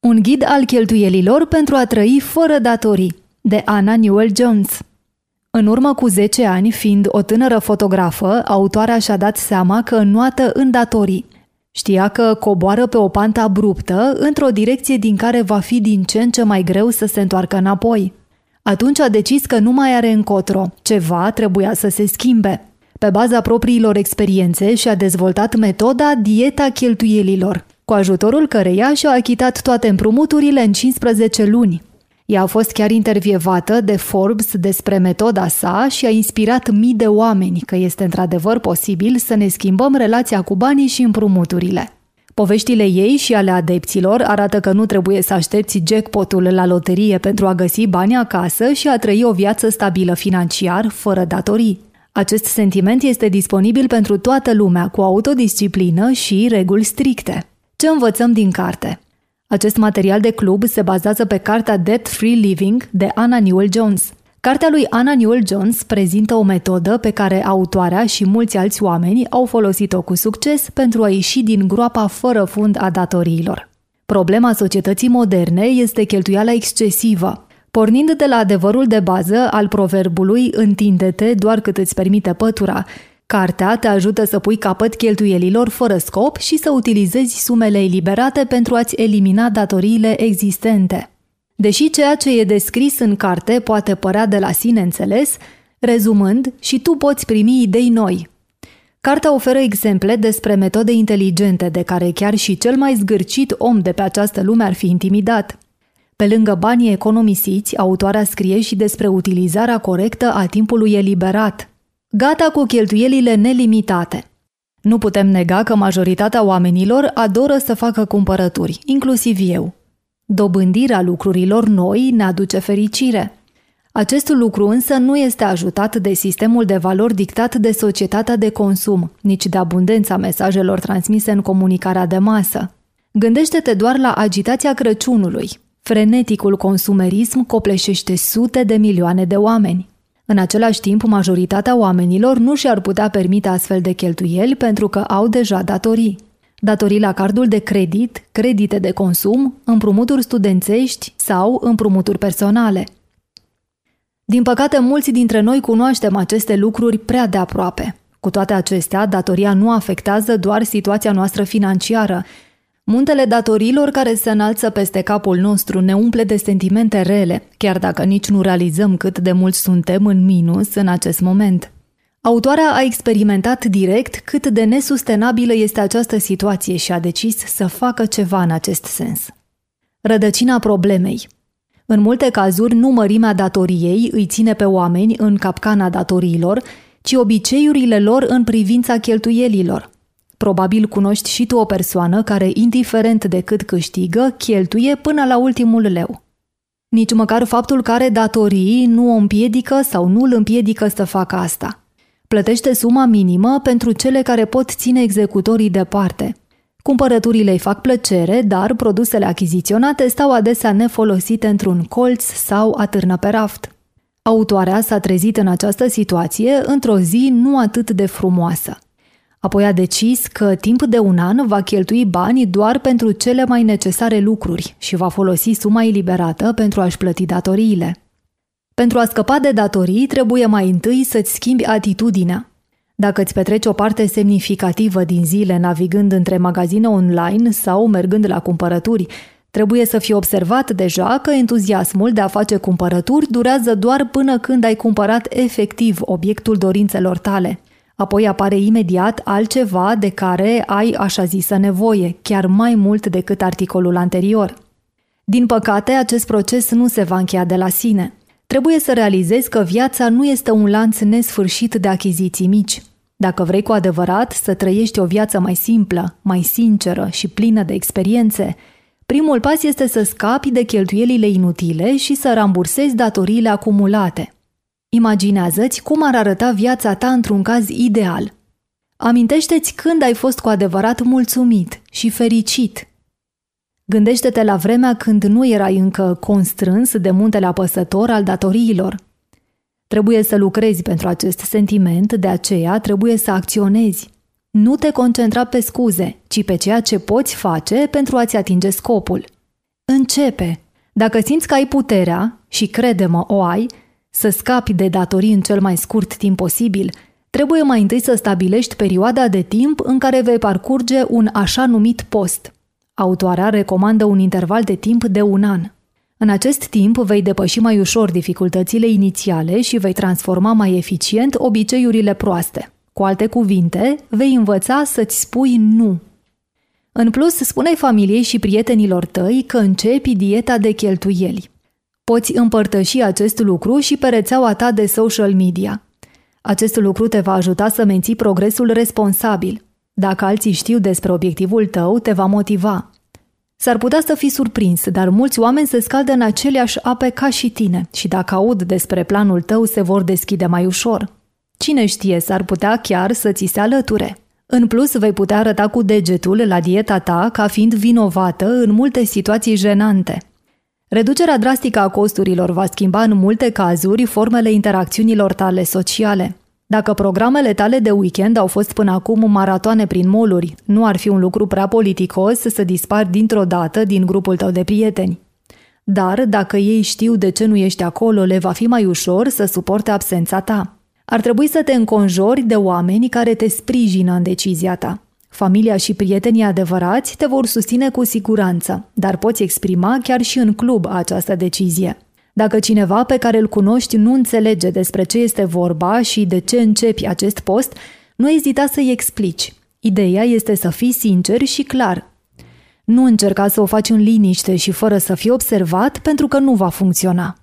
Un ghid al cheltuielilor pentru a trăi fără datorii, de Anna Newell Jones. În urmă cu 10 ani, fiind o tânără fotografă, autoarea și-a dat seama că înnoată în datorii. Știa că coboară pe o pantă abruptă într-o direcție din care va fi din ce în ce mai greu să se întoarcă înapoi. Atunci a decis că nu mai are încotro, ceva trebuia să se schimbe. Pe baza propriilor experiențe și-a dezvoltat metoda dieta cheltuielilor, cu ajutorul căreia și-a achitat toate împrumuturile în 15 luni. Ea a fost chiar intervievată de Forbes despre metoda sa și a inspirat mii de oameni că este într-adevăr posibil să ne schimbăm relația cu banii și împrumuturile. Poveștile ei și ale adepților arată că nu trebuie să aștepți jackpotul la loterie pentru a găsi bani acasă și a trăi o viață stabilă financiar, fără datorii. Acest sentiment este disponibil pentru toată lumea, cu autodisciplină și reguli stricte. Ce învățăm din carte? Acest material de club se bazează pe cartea Debt Free Living de Anna Newell Jones. Cartea lui Anna Newell Jones prezintă o metodă pe care autoarea și mulți alți oameni au folosit-o cu succes pentru a ieși din groapa fără fund a datoriilor. Problema societății moderne este cheltuiala excesivă. Pornind de la adevărul de bază al proverbului întinde-te doar cât îți permite pătura, Cartea te ajută să pui capăt cheltuielilor fără scop și să utilizezi sumele eliberate pentru a-ți elimina datoriile existente. Deși ceea ce e descris în carte poate părea de la sine înțeles, rezumând, și tu poți primi idei noi. Cartea oferă exemple despre metode inteligente de care chiar și cel mai zgârcit om de pe această lume ar fi intimidat. Pe lângă banii economisiți, autoarea scrie și despre utilizarea corectă a timpului eliberat, Gata cu cheltuielile nelimitate. Nu putem nega că majoritatea oamenilor adoră să facă cumpărături, inclusiv eu. Dobândirea lucrurilor noi ne aduce fericire. Acest lucru însă nu este ajutat de sistemul de valori dictat de societatea de consum, nici de abundența mesajelor transmise în comunicarea de masă. Gândește-te doar la agitația Crăciunului. Freneticul consumerism copleșește sute de milioane de oameni. În același timp, majoritatea oamenilor nu și-ar putea permite astfel de cheltuieli pentru că au deja datorii. Datorii la cardul de credit, credite de consum, împrumuturi studențești sau împrumuturi personale. Din păcate, mulți dintre noi cunoaștem aceste lucruri prea de aproape. Cu toate acestea, datoria nu afectează doar situația noastră financiară, Muntele datorilor care se înalță peste capul nostru ne umple de sentimente rele, chiar dacă nici nu realizăm cât de mult suntem în minus în acest moment. Autoarea a experimentat direct cât de nesustenabilă este această situație și a decis să facă ceva în acest sens. Rădăcina problemei În multe cazuri, nu mărimea datoriei îi ține pe oameni în capcana datoriilor, ci obiceiurile lor în privința cheltuielilor – Probabil cunoști și tu o persoană care, indiferent de cât câștigă, cheltuie până la ultimul leu. Nici măcar faptul că are datorii nu o împiedică sau nu îl împiedică să facă asta. Plătește suma minimă pentru cele care pot ține executorii departe. Cumpărăturile îi fac plăcere, dar produsele achiziționate stau adesea nefolosite într-un colț sau atârnă pe raft. Autoarea s-a trezit în această situație într-o zi nu atât de frumoasă – Apoi a decis că timp de un an va cheltui bani doar pentru cele mai necesare lucruri și va folosi suma eliberată pentru a-și plăti datoriile. Pentru a scăpa de datorii, trebuie mai întâi să-ți schimbi atitudinea. Dacă îți petreci o parte semnificativă din zile navigând între magazine online sau mergând la cumpărături, trebuie să fii observat deja că entuziasmul de a face cumpărături durează doar până când ai cumpărat efectiv obiectul dorințelor tale – Apoi apare imediat altceva de care ai așa zisă nevoie, chiar mai mult decât articolul anterior. Din păcate, acest proces nu se va încheia de la sine. Trebuie să realizezi că viața nu este un lanț nesfârșit de achiziții mici. Dacă vrei cu adevărat să trăiești o viață mai simplă, mai sinceră și plină de experiențe, primul pas este să scapi de cheltuielile inutile și să rambursezi datoriile acumulate – Imaginează-ți cum ar arăta viața ta într-un caz ideal. Amintește-ți când ai fost cu adevărat mulțumit și fericit. Gândește-te la vremea când nu erai încă constrâns de muntele apăsător al datoriilor. Trebuie să lucrezi pentru acest sentiment, de aceea trebuie să acționezi. Nu te concentra pe scuze, ci pe ceea ce poți face pentru a-ți atinge scopul. Începe! Dacă simți că ai puterea, și crede-mă, o ai, să scapi de datorii în cel mai scurt timp posibil, trebuie mai întâi să stabilești perioada de timp în care vei parcurge un așa numit post. Autoarea recomandă un interval de timp de un an. În acest timp vei depăși mai ușor dificultățile inițiale și vei transforma mai eficient obiceiurile proaste. Cu alte cuvinte, vei învăța să-ți spui nu. În plus, spune familiei și prietenilor tăi că începi dieta de cheltuieli. Poți împărtăși acest lucru și pe rețeaua ta de social media. Acest lucru te va ajuta să menții progresul responsabil. Dacă alții știu despre obiectivul tău, te va motiva. S-ar putea să fii surprins, dar mulți oameni se scaldă în aceleași ape ca și tine și dacă aud despre planul tău, se vor deschide mai ușor. Cine știe, s-ar putea chiar să ți se alăture. În plus, vei putea arăta cu degetul la dieta ta ca fiind vinovată în multe situații jenante. Reducerea drastică a costurilor va schimba în multe cazuri formele interacțiunilor tale sociale. Dacă programele tale de weekend au fost până acum maratoane prin moluri, nu ar fi un lucru prea politicos să dispari dintr-o dată din grupul tău de prieteni. Dar, dacă ei știu de ce nu ești acolo, le va fi mai ușor să suporte absența ta. Ar trebui să te înconjori de oameni care te sprijină în decizia ta. Familia și prietenii adevărați te vor susține cu siguranță, dar poți exprima chiar și în club această decizie. Dacă cineva pe care îl cunoști nu înțelege despre ce este vorba și de ce începi acest post, nu ezita să-i explici. Ideea este să fii sincer și clar. Nu încerca să o faci în liniște și fără să fii observat pentru că nu va funcționa.